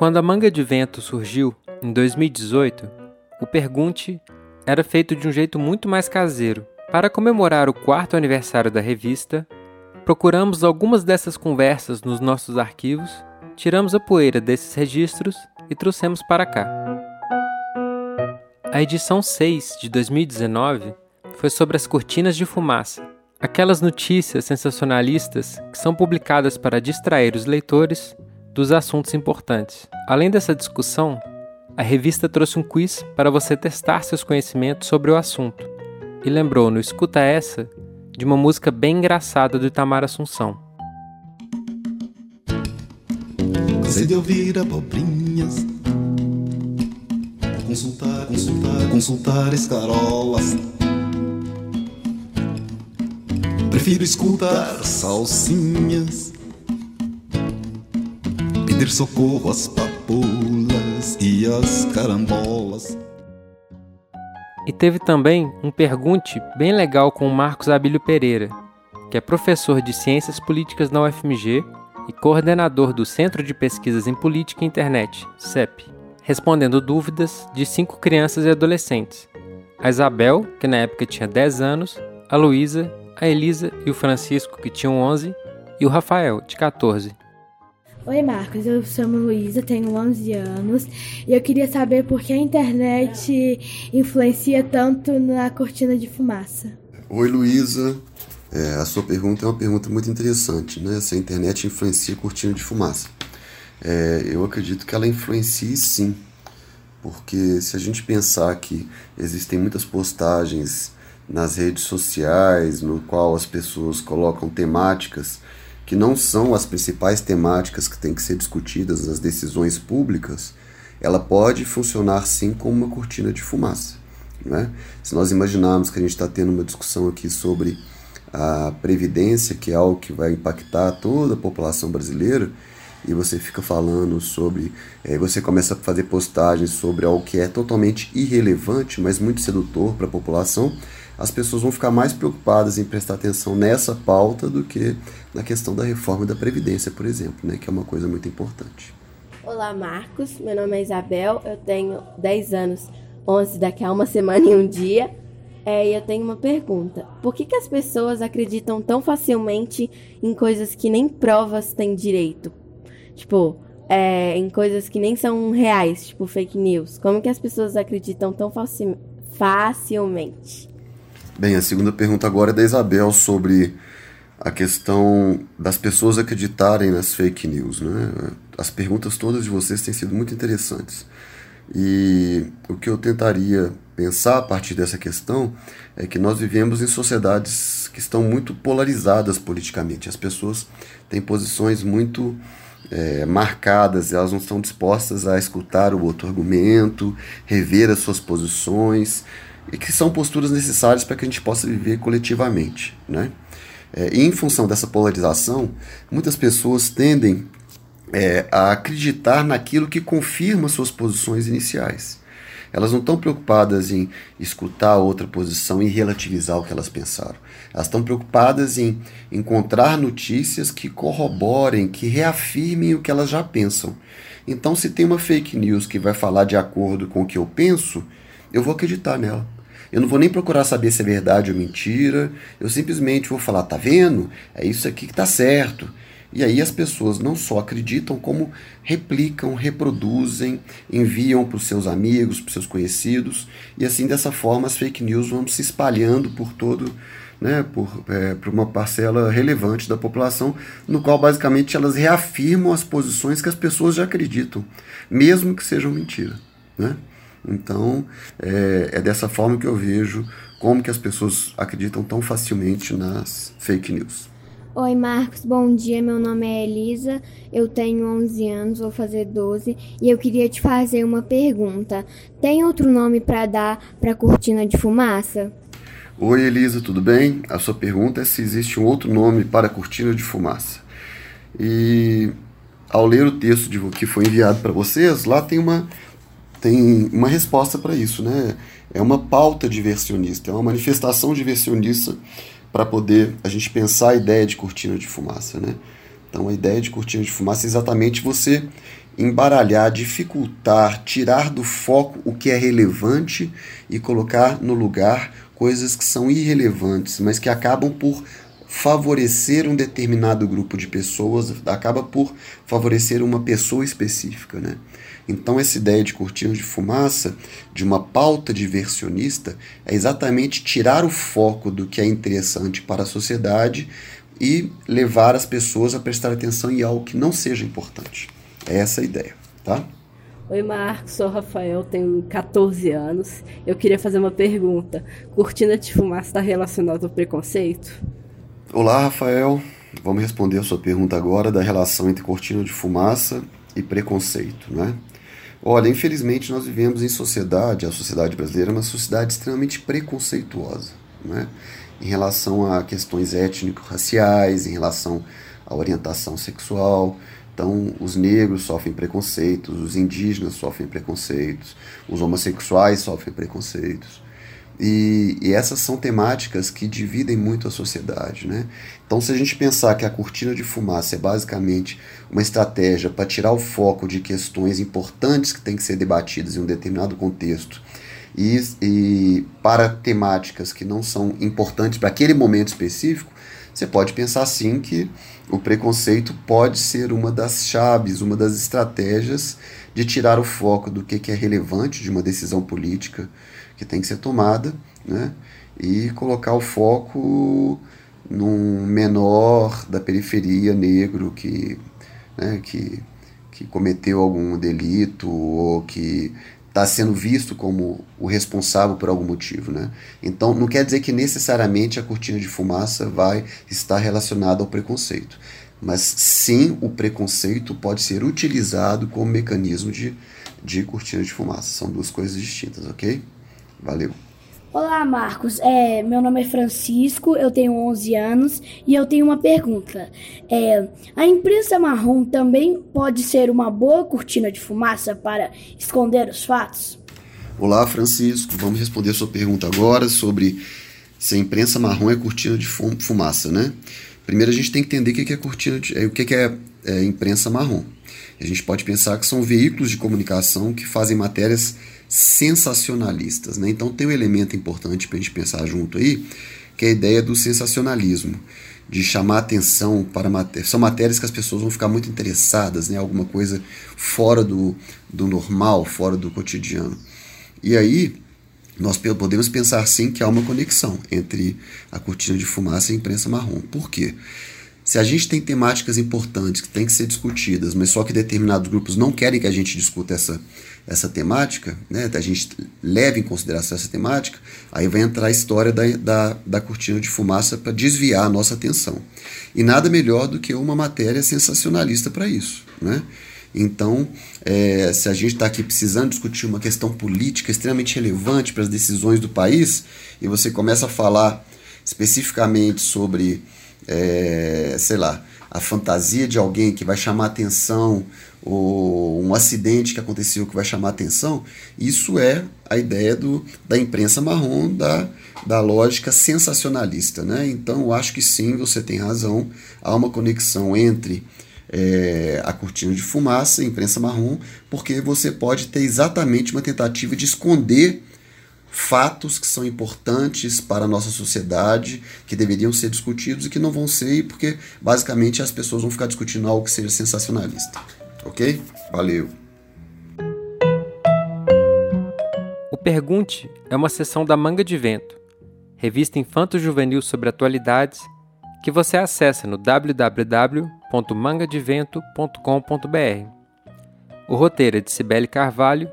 Quando a Manga de Vento surgiu, em 2018, o Pergunte era feito de um jeito muito mais caseiro. Para comemorar o quarto aniversário da revista, procuramos algumas dessas conversas nos nossos arquivos, tiramos a poeira desses registros e trouxemos para cá. A edição 6 de 2019 foi sobre as cortinas de fumaça, aquelas notícias sensacionalistas que são publicadas para distrair os leitores dos assuntos importantes. Além dessa discussão, a revista trouxe um quiz para você testar seus conhecimentos sobre o assunto e lembrou no Escuta Essa de uma música bem engraçada do Itamar Assunção. Cansei de ouvir abobrinhas Consultar, consultar, consultar escarolas Prefiro escutar salsinhas Pedir socorro às papoulas e às carambolas e teve também um pergunte bem legal com o Marcos Abílio Pereira, que é professor de Ciências Políticas na UFMG e coordenador do Centro de Pesquisas em Política e Internet, CEP, respondendo dúvidas de cinco crianças e adolescentes. A Isabel, que na época tinha 10 anos, a Luísa, a Elisa e o Francisco, que tinham 11, e o Rafael, de 14. Oi, Marcos. Eu chamo Luísa, tenho 11 anos e eu queria saber por que a internet influencia tanto na cortina de fumaça. Oi, Luísa. É, a sua pergunta é uma pergunta muito interessante, né? Se a internet influencia a cortina de fumaça. É, eu acredito que ela influencia sim, porque se a gente pensar que existem muitas postagens nas redes sociais, no qual as pessoas colocam temáticas que não são as principais temáticas que têm que ser discutidas nas decisões públicas, ela pode funcionar sim como uma cortina de fumaça. Né? Se nós imaginarmos que a gente está tendo uma discussão aqui sobre a previdência, que é algo que vai impactar toda a população brasileira, e você fica falando sobre. É, você começa a fazer postagens sobre algo que é totalmente irrelevante, mas muito sedutor para a população, as pessoas vão ficar mais preocupadas em prestar atenção nessa pauta do que na questão da reforma da Previdência, por exemplo, né, que é uma coisa muito importante. Olá, Marcos. Meu nome é Isabel, eu tenho 10 anos, 11 daqui a uma semana e um dia. É, e eu tenho uma pergunta. Por que, que as pessoas acreditam tão facilmente em coisas que nem provas têm direito? Tipo, é, em coisas que nem são reais, tipo fake news. Como que as pessoas acreditam tão faci facilmente? Bem, a segunda pergunta agora é da Isabel sobre a questão das pessoas acreditarem nas fake news. Né? As perguntas todas de vocês têm sido muito interessantes. E o que eu tentaria pensar a partir dessa questão é que nós vivemos em sociedades que estão muito polarizadas politicamente. As pessoas têm posições muito é, marcadas, elas não estão dispostas a escutar o outro argumento, rever as suas posições e que são posturas necessárias para que a gente possa viver coletivamente. Né? É, em função dessa polarização, muitas pessoas tendem é, a acreditar naquilo que confirma suas posições iniciais. Elas não estão preocupadas em escutar outra posição e relativizar o que elas pensaram. Elas estão preocupadas em encontrar notícias que corroborem, que reafirmem o que elas já pensam. Então, se tem uma fake news que vai falar de acordo com o que eu penso, eu vou acreditar nela. Eu não vou nem procurar saber se é verdade ou mentira. Eu simplesmente vou falar, tá vendo? É isso aqui que tá certo. E aí as pessoas não só acreditam, como replicam, reproduzem, enviam para os seus amigos, para os seus conhecidos, e assim dessa forma as fake news vão se espalhando por todo, né, por, é, uma parcela relevante da população, no qual basicamente elas reafirmam as posições que as pessoas já acreditam, mesmo que sejam mentira. Né? Então, é, é dessa forma que eu vejo como que as pessoas acreditam tão facilmente nas fake news. Oi, Marcos, bom dia. Meu nome é Elisa, eu tenho 11 anos, vou fazer 12 e eu queria te fazer uma pergunta. Tem outro nome para dar para cortina de fumaça? Oi, Elisa, tudo bem? A sua pergunta é se existe um outro nome para cortina de fumaça. E ao ler o texto de, que foi enviado para vocês, lá tem uma tem uma resposta para isso, né? É uma pauta diversionista, é uma manifestação diversionista para poder a gente pensar a ideia de cortina de fumaça, né? Então a ideia de cortina de fumaça é exatamente você embaralhar, dificultar, tirar do foco o que é relevante e colocar no lugar coisas que são irrelevantes, mas que acabam por favorecer um determinado grupo de pessoas, acaba por favorecer uma pessoa específica, né? Então essa ideia de cortina de fumaça, de uma pauta diversionista, é exatamente tirar o foco do que é interessante para a sociedade e levar as pessoas a prestar atenção em algo que não seja importante. É essa a ideia, tá? Oi, Marcos, sou Rafael, tenho 14 anos. Eu queria fazer uma pergunta. Cortina de fumaça está relacionada ao preconceito? Olá, Rafael. Vamos responder a sua pergunta agora da relação entre cortina de fumaça e preconceito, né? Olha, infelizmente nós vivemos em sociedade, a sociedade brasileira é uma sociedade extremamente preconceituosa, né? Em relação a questões étnico-raciais, em relação à orientação sexual, então, os negros sofrem preconceitos, os indígenas sofrem preconceitos, os homossexuais sofrem preconceitos. E, e, essas são temáticas que dividem muito a sociedade. Né? Então, se a gente pensar que a cortina de fumaça é basicamente uma estratégia para tirar o foco de questões importantes que têm que ser debatidas em um determinado contexto e, e para temáticas que não são importantes para aquele momento específico, você pode pensar sim que o preconceito pode ser uma das chaves, uma das estratégias de tirar o foco do que é relevante de uma decisão política que tem que ser tomada, né? e colocar o foco num menor da periferia negro que, né, que, que cometeu algum delito ou que está sendo visto como o responsável por algum motivo. Né? Então, não quer dizer que necessariamente a cortina de fumaça vai estar relacionada ao preconceito. Mas sim, o preconceito pode ser utilizado como mecanismo de, de cortina de fumaça. São duas coisas distintas, ok? Valeu. Olá, Marcos. É, meu nome é Francisco, eu tenho 11 anos e eu tenho uma pergunta. É, a imprensa marrom também pode ser uma boa cortina de fumaça para esconder os fatos? Olá, Francisco. Vamos responder a sua pergunta agora sobre se a imprensa marrom é cortina de fumaça, né? Primeiro a gente tem que entender o que é cortina de, é, o que é, é imprensa marrom. A gente pode pensar que são veículos de comunicação que fazem matérias sensacionalistas. Né? Então tem um elemento importante para a gente pensar junto aí, que é a ideia do sensacionalismo, de chamar atenção para matérias. São matérias que as pessoas vão ficar muito interessadas, né? alguma coisa fora do, do normal, fora do cotidiano. E aí nós podemos pensar sim que há uma conexão entre a cortina de fumaça e a imprensa marrom. Por quê? Se a gente tem temáticas importantes que têm que ser discutidas, mas só que determinados grupos não querem que a gente discuta essa, essa temática, né, a gente leve em consideração essa temática, aí vai entrar a história da, da, da cortina de fumaça para desviar a nossa atenção. E nada melhor do que uma matéria sensacionalista para isso. Né? Então, é, se a gente está aqui precisando discutir uma questão política extremamente relevante para as decisões do país, e você começa a falar especificamente sobre é, sei lá, a fantasia de alguém que vai chamar atenção, ou um acidente que aconteceu que vai chamar atenção, isso é a ideia do, da imprensa marrom, da, da lógica sensacionalista. Né? Então, eu acho que sim, você tem razão, há uma conexão entre é, a cortina de fumaça, imprensa marrom, porque você pode ter exatamente uma tentativa de esconder fatos que são importantes para a nossa sociedade, que deveriam ser discutidos e que não vão ser, porque basicamente as pessoas vão ficar discutindo algo que seja sensacionalista. Ok? Valeu! O Pergunte é uma sessão da Manga de Vento, revista infanto-juvenil sobre atualidades, que você acessa no www.mangadevento.com.br. O roteiro é de Cibele Carvalho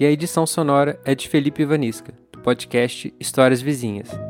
e a edição sonora é de Felipe Vanisca, do podcast Histórias Vizinhas.